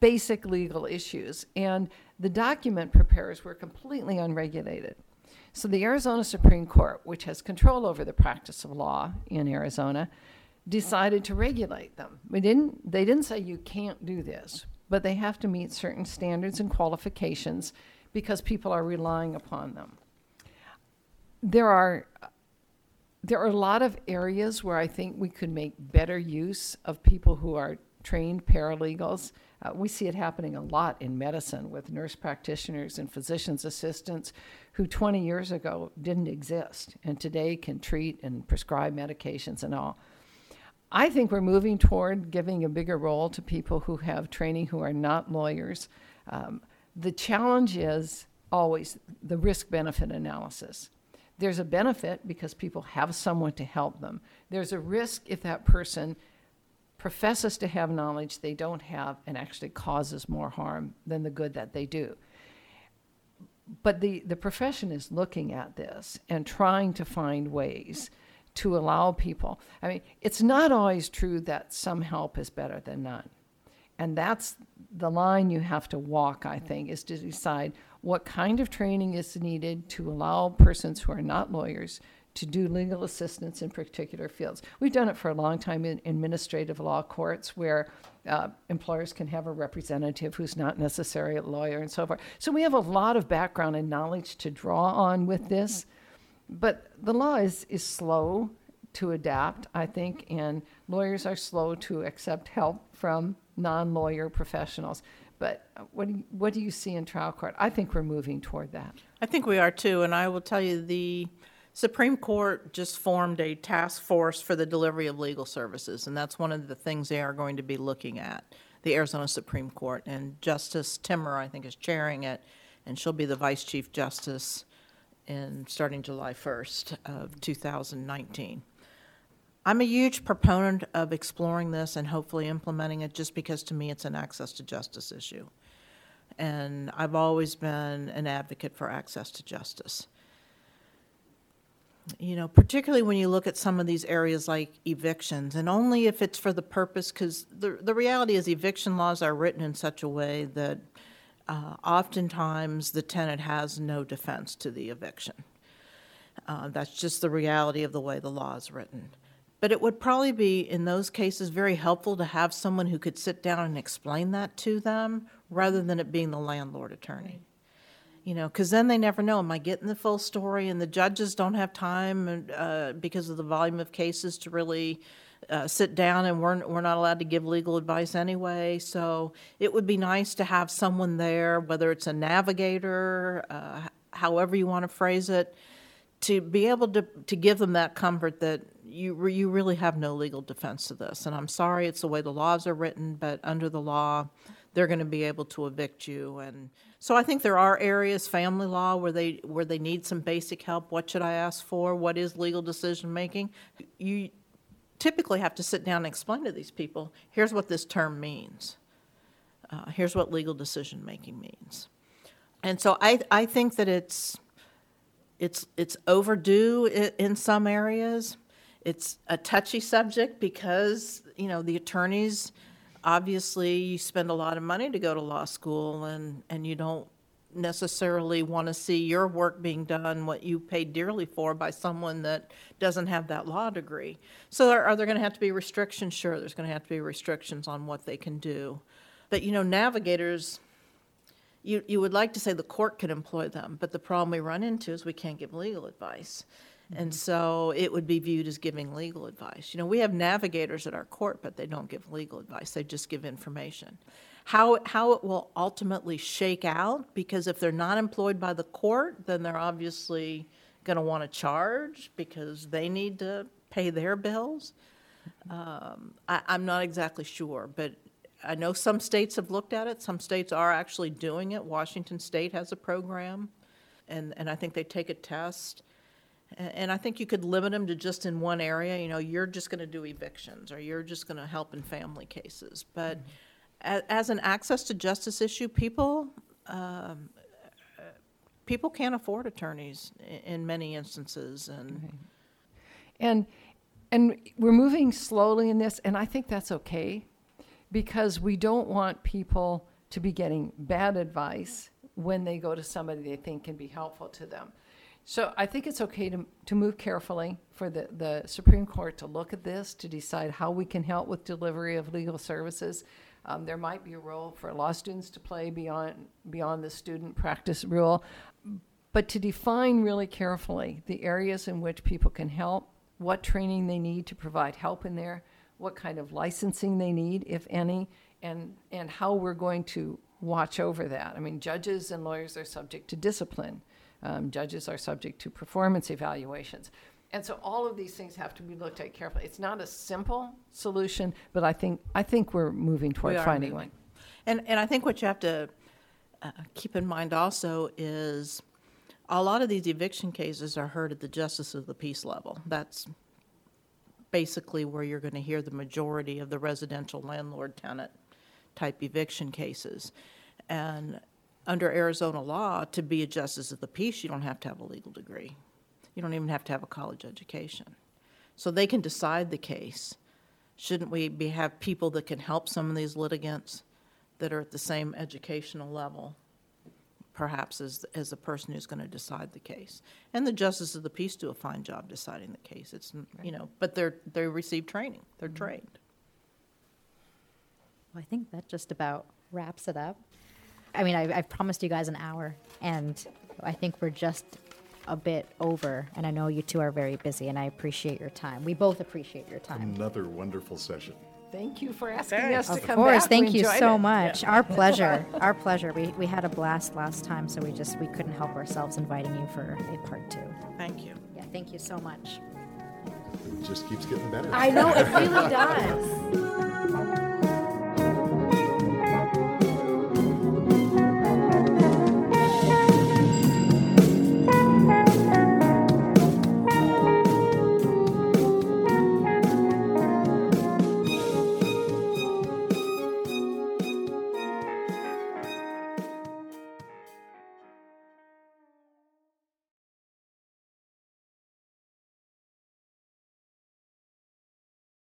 S5: basic legal issues. And the document preparers were completely unregulated. So the Arizona Supreme Court, which has control over the practice of law in Arizona, decided to regulate them. We didn't, they didn't say you can't do this, but they have to meet certain standards and qualifications because people are relying upon them. There are there are a lot of areas where I think we could make better use of people who are trained paralegals. Uh, we see it happening a lot in medicine with nurse practitioners and physician's assistants who 20 years ago didn't exist and today can treat and prescribe medications and all. I think we're moving toward giving a bigger role to people who have training who are not lawyers. Um, the challenge is always the risk benefit analysis. There's a benefit because people have someone to help them. There's a risk if that person professes to have knowledge they don't have and actually causes more harm than the good that they do. But the, the profession is looking at this and trying to find ways to allow people. I mean, it's not always true that some help is better than none. And that's the line you have to walk, I think, is to decide what kind of training is needed to allow persons who are not lawyers to do legal assistance in particular fields. We've done it for a long time in administrative law courts where uh, employers can have a representative who's not necessarily a lawyer and so forth. So we have a lot of background and knowledge to draw on with this. But the law is, is slow to adapt, I think, and lawyers are slow to accept help from non lawyer professionals. But what do, you, what do you see in trial court? I think we're moving toward that.
S4: I think we are too, and I will tell you the Supreme Court just formed a task force for the delivery of legal services, and that's one of the things they are going to be looking at, the Arizona Supreme Court. And Justice Timmer, I think, is chairing it, and she'll be the Vice Chief Justice in starting July 1st of 2019. I'm a huge proponent of exploring this and hopefully implementing it just because to me it's an access to justice issue. And I've always been an advocate for access to justice. You know, particularly when you look at some of these areas like evictions, and only if it's for the purpose, because the, the reality is eviction laws are written in such a way that uh, oftentimes the tenant has no defense to the eviction. Uh, that's just the reality of the way the law is written. But it would probably be, in those cases, very helpful to have someone who could sit down and explain that to them rather than it being the landlord attorney. You know, because then they never know, am I getting the full story? And the judges don't have time uh, because of the volume of cases to really uh, sit down, and we're, we're not allowed to give legal advice anyway. So it would be nice to have someone there, whether it's a navigator, uh, however you want to phrase it, to be able to, to give them that comfort that you, you really have no legal defense to this. And I'm sorry, it's the way the laws are written, but under the law, they're going to be able to evict you. And so I think there are areas, family law, where they where they need some basic help. What should I ask for? What is legal decision making? You typically have to sit down and explain to these people. Here's what this term means. Uh, here's what legal decision making means. And so I I think that it's it's it's overdue in, in some areas it's a touchy subject because, you know, the attorneys, obviously, you spend a lot of money to go to law school and, and you don't necessarily want to see your work being done what you paid dearly for by someone that doesn't have that law degree. So are, are there going to have to be restrictions? Sure, there's going to have to be restrictions on what they can do. But you know, navigators, you, you would like to say the court can employ them, but the problem we run into is we can't give legal advice. Mm-hmm. And so it would be viewed as giving legal advice. You know, we have navigators at our court, but they don't give legal advice, they just give information. How, how it will ultimately shake out, because if they're not employed by the court, then they're obviously going to want to charge because they need to pay their bills. Um, I, I'm not exactly sure, but I know some states have looked at it. Some states are actually doing it. Washington State has a program, and, and I think they take a test. And I think you could limit them to just in one area, you know, you're just going to do evictions, or you're just going to help in family cases. But a- as an access to justice issue, people, um, people can't afford attorneys in many instances, and
S5: And and we're moving slowly in this, and I think that's okay because we don't want people to be getting bad advice when they go to somebody they think can be helpful to them. So I think it's okay to, to move carefully for the, the Supreme Court to look at this, to decide how we can help with delivery of legal services. Um, there might be a role for law students to play beyond, beyond the student practice rule. But to define really carefully the areas in which people can help, what training they need to provide help in there, what kind of licensing they need, if any, and, and how we're going to watch over that. I mean, judges and lawyers are subject to discipline. Um, judges are subject to performance evaluations. And so all of these things have to be looked at carefully. It's not a simple solution, but I think, I think we're moving toward
S4: We are
S5: finding
S4: moving.
S5: one.
S4: And, and I think what you have to uh, keep in mind also is a lot of these eviction cases are heard at the justice of the peace level. That's basically where you're going to hear the majority of the residential landlord tenant type eviction cases. And under Arizona law, to be a justice of the peace, you don't have to have a legal degree. You don't even have to have a college education. So they can decide the case. Shouldn't we be, have people that can help some of these litigants that are at the same educational level, perhaps, as, as the person who's going to decide the case? And the justices of the peace do a fine job deciding the case. It's, you know, but they're, they receive training, they're mm-hmm. trained.
S1: Well, I think that just about wraps it up. I mean, I, I've promised you guys an hour, and I think we're just a bit over. And I know you two are very busy, and I appreciate your time. We both appreciate your time.
S3: Another wonderful session.
S5: Thank you for asking us to
S1: Of
S5: come Of
S1: course,
S5: back.
S1: thank
S5: We
S1: you so
S5: it.
S1: much. Our pleasure. Our pleasure. We, we had a blast last time, so we just we couldn't help ourselves inviting you for a part two.
S4: Thank you.
S1: Yeah, thank you so much.
S3: It just keeps getting better.
S1: I know it really does.